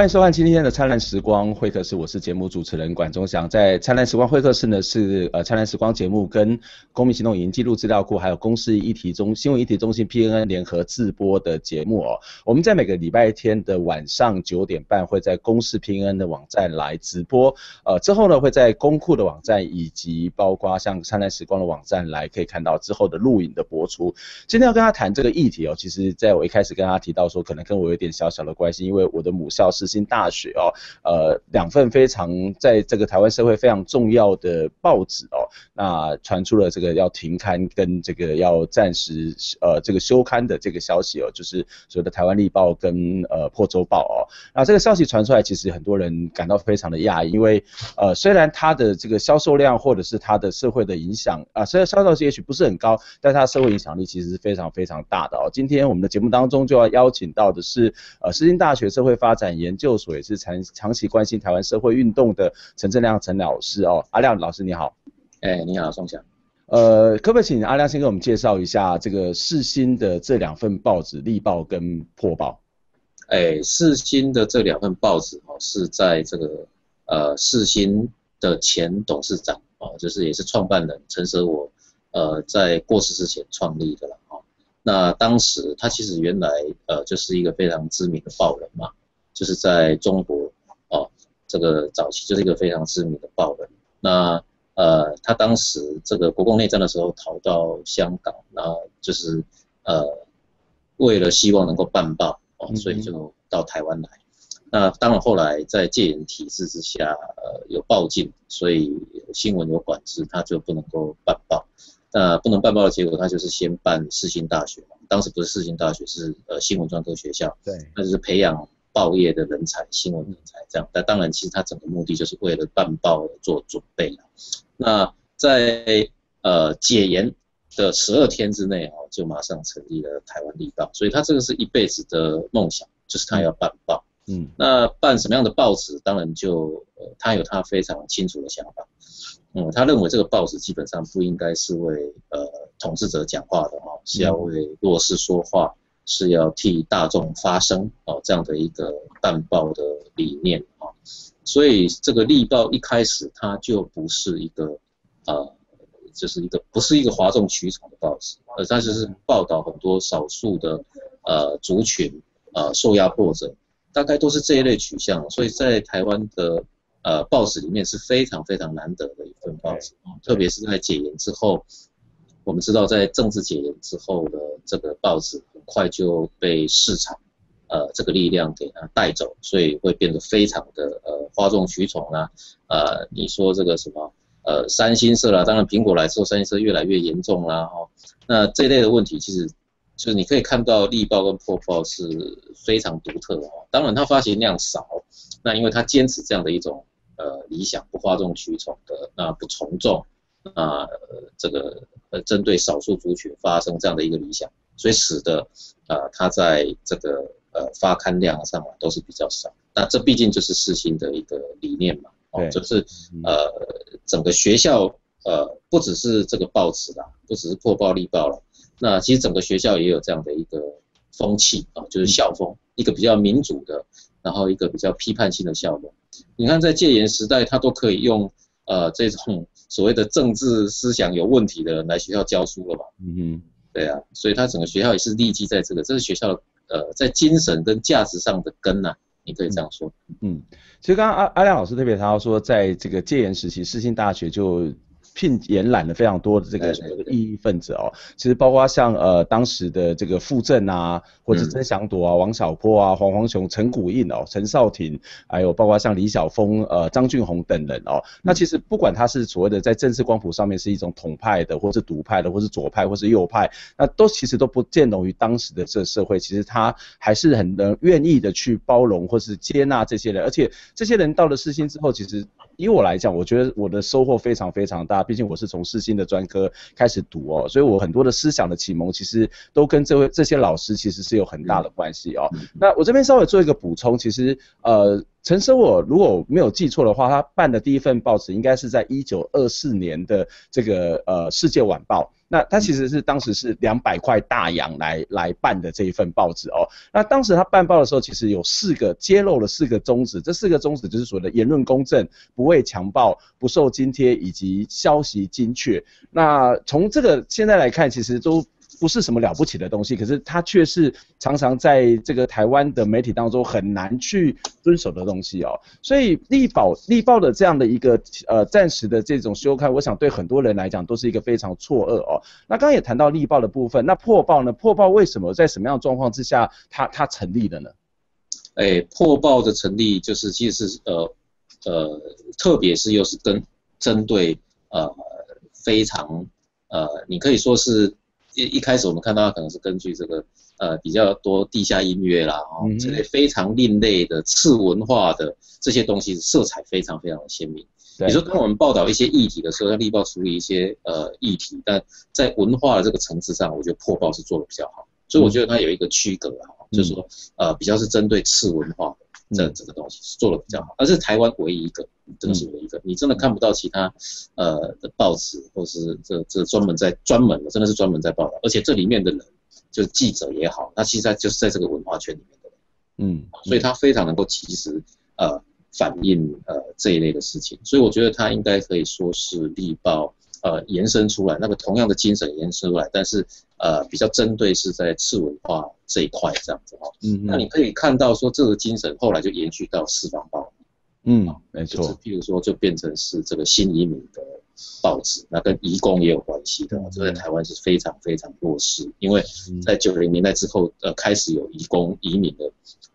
欢迎收看今天的灿烂时光会客室，我是节目主持人管中祥。在灿烂时光会客室呢，是呃灿烂时光节目跟公民行动影音记录资料库，还有公视议题中新闻议题中心 PNN 联合制播的节目哦。我们在每个礼拜天的晚上九点半会在公视 PNN 的网站来直播，呃之后呢会在公库的网站以及包括像灿烂时光的网站来可以看到之后的录影的播出。今天要跟他谈这个议题哦，其实在我一开始跟他提到说，可能跟我有点小小的关系，因为我的母校是新大学哦，呃，两份非常在这个台湾社会非常重要的报纸哦，那传出了这个要停刊跟这个要暂时呃这个休刊的这个消息哦，就是所谓的台湾立报跟呃破周报哦，那这个消息传出来，其实很多人感到非常的讶异，因为呃虽然它的这个销售量或者是它的社会的影响啊，虽然销售也许不是很高，但它的社会影响力其实是非常非常大的哦。今天我们的节目当中就要邀请到的是呃世新大学社会发展研究所。也是长长期关心台湾社会运动的陈正亮陈老师哦，阿亮老师你好，哎、欸、你好宋翔，呃可不可以请阿亮先给我们介绍一下这个世新的这两份报纸力报跟破报？哎、欸、世新的这两份报纸哦是在这个呃世新的前董事长哦，就是也是创办人陈舍我呃在过世之前创立的了哦，那当时他其实原来呃就是一个非常知名的报人嘛。就是在中国哦，这个早期就是一个非常知名的报人。那呃，他当时这个国共内战的时候逃到香港，然后就是呃，为了希望能够办报哦，所以就到台湾来。那当然后来在戒严体制之下，呃，有报禁，所以新闻有管制，他就不能够办报。那不能办报的结果，他就是先办世新大学嘛。当时不是世新大学，是呃新闻专科学校。对，那就是培养。报业的人才，新闻人才这样，但当然，其实他整个目的就是为了办报而做准备。那在呃解严的十二天之内哦，就马上成立了台湾立报，所以他这个是一辈子的梦想，就是他要办报。嗯，那办什么样的报纸，当然就呃他有他非常清楚的想法。嗯，他认为这个报纸基本上不应该是为呃统治者讲话的哈，是要为弱势说话。是要替大众发声哦，这样的一个办报的理念啊，所以这个立报一开始它就不是一个呃，就是一个不是一个哗众取宠的报纸，而它就是报道很多少数的呃族群呃受压迫者，大概都是这一类取向，所以在台湾的呃报纸里面是非常非常难得的一份报纸，特别是在解严之后，我们知道在政治解严之后的这个报纸。快就被市场，呃，这个力量给它带走，所以会变得非常的呃哗众取宠啊，呃，你说这个什么呃三星社啦，当然苹果来说，三星社越来越严重啦，哈，那这类的问题，其实就是你可以看到力报跟破报是非常独特的哦，当然它发行量少，那因为它坚持这样的一种呃理想，不哗众取宠的，那不从众，啊，这个呃针对少数族群发生这样的一个理想。所以使得，呃，它在这个呃发刊量上啊都是比较少。那这毕竟就是世新的一个理念嘛，哦，就是呃整个学校呃不只是这个报纸啦，不只是破报立报了，那其实整个学校也有这样的一个风气啊，就是校风，一个比较民主的，然后一个比较批判性的校风。你看在戒严时代，他都可以用呃这种所谓的政治思想有问题的人来学校教书了吧？嗯哼。对啊，所以他整个学校也是立基在这个，这是学校的呃在精神跟价值上的根呐、你可以这样说。嗯，其实刚刚阿阿亮老师特别他说，在这个戒严时期，世新大学就。聘延揽了非常多的这个异议分子哦，其实包括像呃当时的这个傅政啊，或者曾祥铎啊、王小波啊、黄黄雄、陈古印哦、陈少廷，还有包括像李晓峰、呃张俊宏等人哦，那其实不管他是所谓的在政治光谱上面是一种统派的，或是独派的，或是左派，或是右派，那都其实都不见容于当时的这个社会，其实他还是很能愿意的去包容或是接纳这些人，而且这些人到了世新之后，其实。以我来讲，我觉得我的收获非常非常大。毕竟我是从世新的专科开始读哦，所以我很多的思想的启蒙，其实都跟这位这些老师其实是有很大的关系哦。那我这边稍微做一个补充，其实呃。陈生我如果没有记错的话，他办的第一份报纸应该是在一九二四年的这个呃世界晚报。那他其实是当时是两百块大洋来来办的这一份报纸哦。那当时他办报的时候，其实有四个揭露了四个宗旨，这四个宗旨就是所谓的言论公正、不畏强暴、不受津贴以及消息精确。那从这个现在来看，其实都。不是什么了不起的东西，可是它却是常常在这个台湾的媒体当中很难去遵守的东西哦。所以力保力报的这样的一个呃暂时的这种休刊，我想对很多人来讲都是一个非常错愕哦。那刚刚也谈到力报的部分，那破报呢？破报为什么在什么样的状况之下它它成立的呢？哎，破报的成立就是其实是呃呃，特别是又是跟针对呃非常呃，你可以说是。一一开始我们看到它可能是根据这个呃比较多地下音乐啦，哦，这类非常另类的次文化的这些东西，色彩非常非常的鲜明。你说当我们报道一些议题的时候，像力报处理一些呃议题，但在文化的这个层次上，我觉得破报是做的比较好。所以我觉得它有一个区隔啊，就是说呃比较是针对次文化的。这这个东西是做的比较好，而是台湾唯一一个，真的是唯一一个，你真的看不到其他呃的报纸或是这这专门在专门的，真的是专门在报道，而且这里面的人就是记者也好，他其实就是在这个文化圈里面的人，嗯，所以他非常能够及时呃反映呃这一类的事情，所以我觉得他应该可以说是力报。呃，延伸出来那个同样的精神延伸出来，但是呃比较针对是在次文化这一块这样子哈。嗯，那你可以看到说这个精神后来就延续到四方报。嗯，没错。就是譬如说就变成是这个新移民的报纸，那跟移工也有关系的。这在台湾是非常非常弱势，因为在九零年代之后，呃开始有移工移民的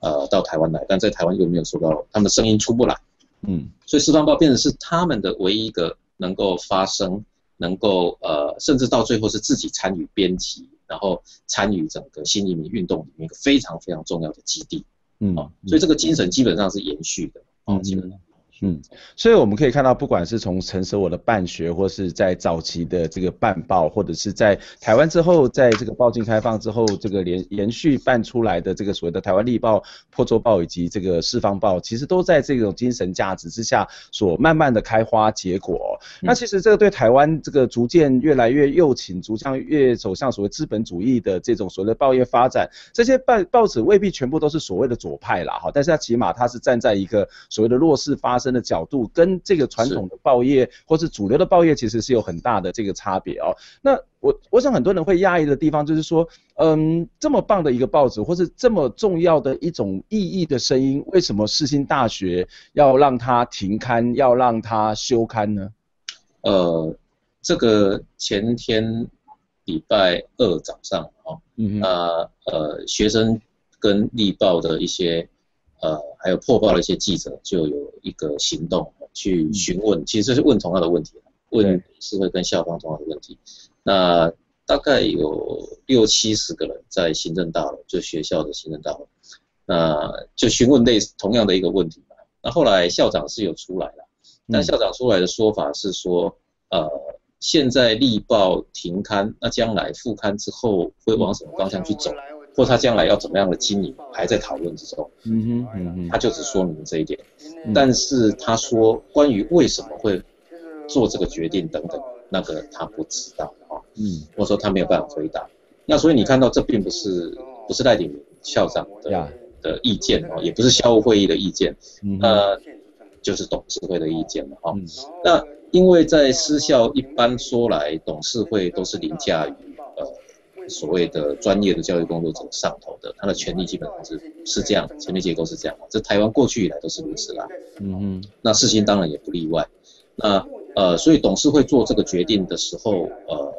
呃到台湾来，但在台湾又没有受到他们的声音出不来。嗯，所以四方报变成是他们的唯一一个。能够发声，能够呃，甚至到最后是自己参与编辑，然后参与整个新移民运动里面一个非常非常重要的基地，嗯，所以这个精神基本上是延续的，哦，基本上。嗯，所以我们可以看到，不管是从陈舍我的办学，或是在早期的这个办报，或者是在台湾之后，在这个报禁开放之后，这个连延续办出来的这个所谓的台湾立报、破周报以及这个四方报，其实都在这种精神价值之下所慢慢的开花结果。嗯、那其实这个对台湾这个逐渐越来越右倾，逐渐越走向所谓资本主义的这种所谓的报业发展，这些报报纸未必全部都是所谓的左派啦，哈，但是它起码它是站在一个所谓的弱势发生的角度跟这个传统的报业或是主流的报业其实是有很大的这个差别哦。那我我想很多人会讶异的地方就是说，嗯，这么棒的一个报纸或是这么重要的一种意义的声音，为什么世新大学要让它停刊，要让它休刊呢？呃，这个前天礼拜二早上哦，嗯呃呃，学生跟力报的一些。呃，还有破报的一些记者就有一个行动去询问，其实是问同样的问题，问是会跟校方同样的问题。那大概有六七十个人在行政大楼，就学校的行政大楼，那就询问类似同样的一个问题。那后来校长是有出来了，但校长出来的说法是说，呃，现在立报停刊，那将来复刊之后会往什么方向去走？或他将来要怎么样的经营，还在讨论之中。嗯哼，嗯哼，他就只说明这一点。但是他说关于为什么会做这个决定等等，那个他不知道啊。嗯，或者说他没有办法回答。那所以你看到这并不是不是赖鼎铭校长的的意见哦，也不是校务会议的意见，呃，就是董事会的意见了哈。那因为在私校一般说来，董事会都是凌驾于。所谓的专业的教育工作者上头的，他的权力基本上是是这样，权力结构是这样，这台湾过去以来都是如此啦。嗯嗯，那世新当然也不例外。那呃，所以董事会做这个决定的时候，呃，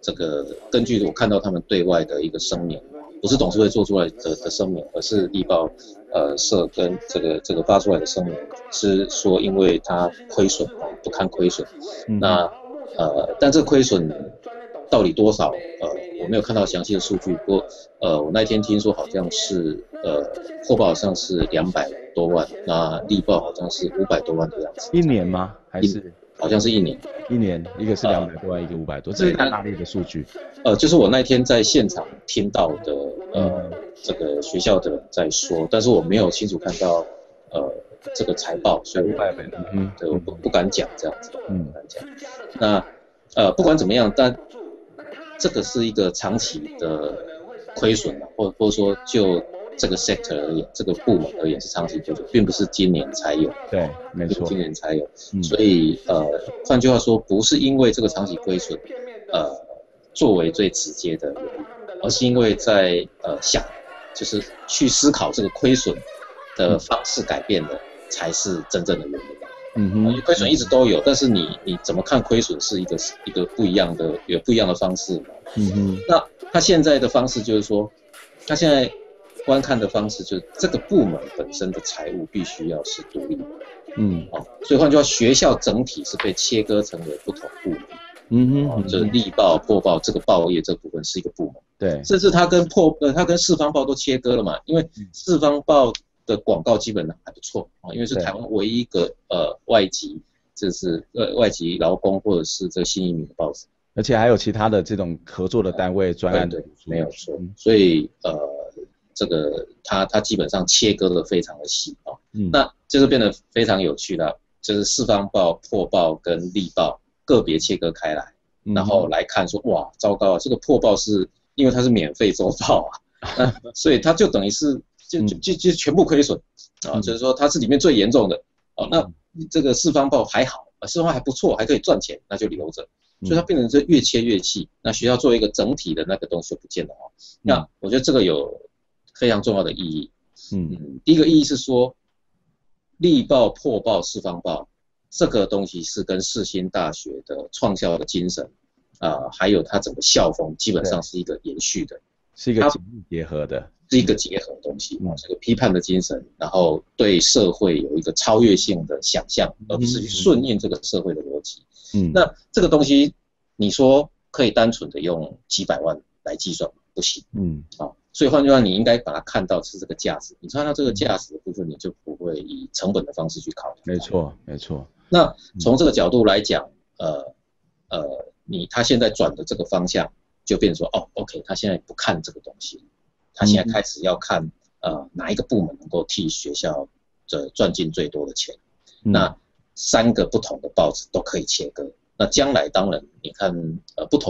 这个根据我看到他们对外的一个声明，不是董事会做出来的的声明，而是力报呃社跟这个这个发出来的声明，是说因为它亏损不堪亏损。那呃，但这亏损到底多少？呃。我没有看到详细的数据，不过，呃，我那天听说好像是，呃，破报好像是两百多万，那力报好像是五百多万的样子。一年吗？还是？好像是一年。一年，一个是两百多万，呃、一个五百多，这是看哪里的数据？呃，就是我那天在现场听到的，呃，这个学校的人在说，但是我没有清楚看到，呃，这个财报，所以我嗯，对，我不不敢讲这样子，嗯，不敢讲。那呃，不管怎么样，但这个是一个长期的亏损嘛，或或者说就这个 sector 而言，这个部门而言是长期亏损，并不是今年才有。对，没错，今年才有。所以呃，换句话说，不是因为这个长期亏损，呃，作为最直接的原因，而是因为在呃想，就是去思考这个亏损的方式改变的，才是真正的原因。嗯哼，亏损一直都有，但是你你怎么看亏损是一个一个不一样的，有不一样的方式嘛。嗯哼，那他现在的方式就是说，他现在观看的方式就是这个部门本身的财务必须要是独立的。嗯，哦，所以换句话，学校整体是被切割成为不同部门。嗯哼，就是力报、破报这个报业这部分是一个部门。对，甚至他跟破呃，他跟四方报都切割了嘛，因为四方报。的广告基本上还不错啊，因为是台湾唯一一个呃外籍，就是呃外籍劳工或者是这新移民的报纸，而且还有其他的这种合作的单位专案的，没有错。所以呃这个它它基本上切割的非常的细啊，嗯，那就是变得非常有趣了，就是四方报、破报跟力报个别切割开来，然后来看说哇糟糕啊，这个破报是因为它是免费周报啊，那所以它就等于是。就就就就全部亏损啊，就是说它是里面最严重的啊。那这个四方报还好啊，四方还不错，还可以赚钱，那就留着。所以它变成是越切越细。那学校做一个整体的那个东西就不见了啊。那我觉得这个有非常重要的意义。嗯嗯，第一个意义是说，力报、破报、四方报这个东西是跟世新大学的创校的精神啊，还有它整个校风基本上是一个延续的，是一个紧密结合的。是一个结合的东西啊，这个批判的精神，然后对社会有一个超越性的想象，而不是去顺应这个社会的逻辑。嗯，那这个东西，你说可以单纯的用几百万来计算吗？不行。嗯，啊，所以换句话，你应该把它看到是这个价值。你看到这个价值的部分，你就不会以成本的方式去考虑。没错，没错。那从这个角度来讲，呃呃，你他现在转的这个方向，就变成说，哦，OK，他现在不看这个东西。他现在开始要看，呃，哪一个部门能够替学校这赚进最多的钱？那三个不同的报纸都可以切割。那将来当然，你看，呃，不同。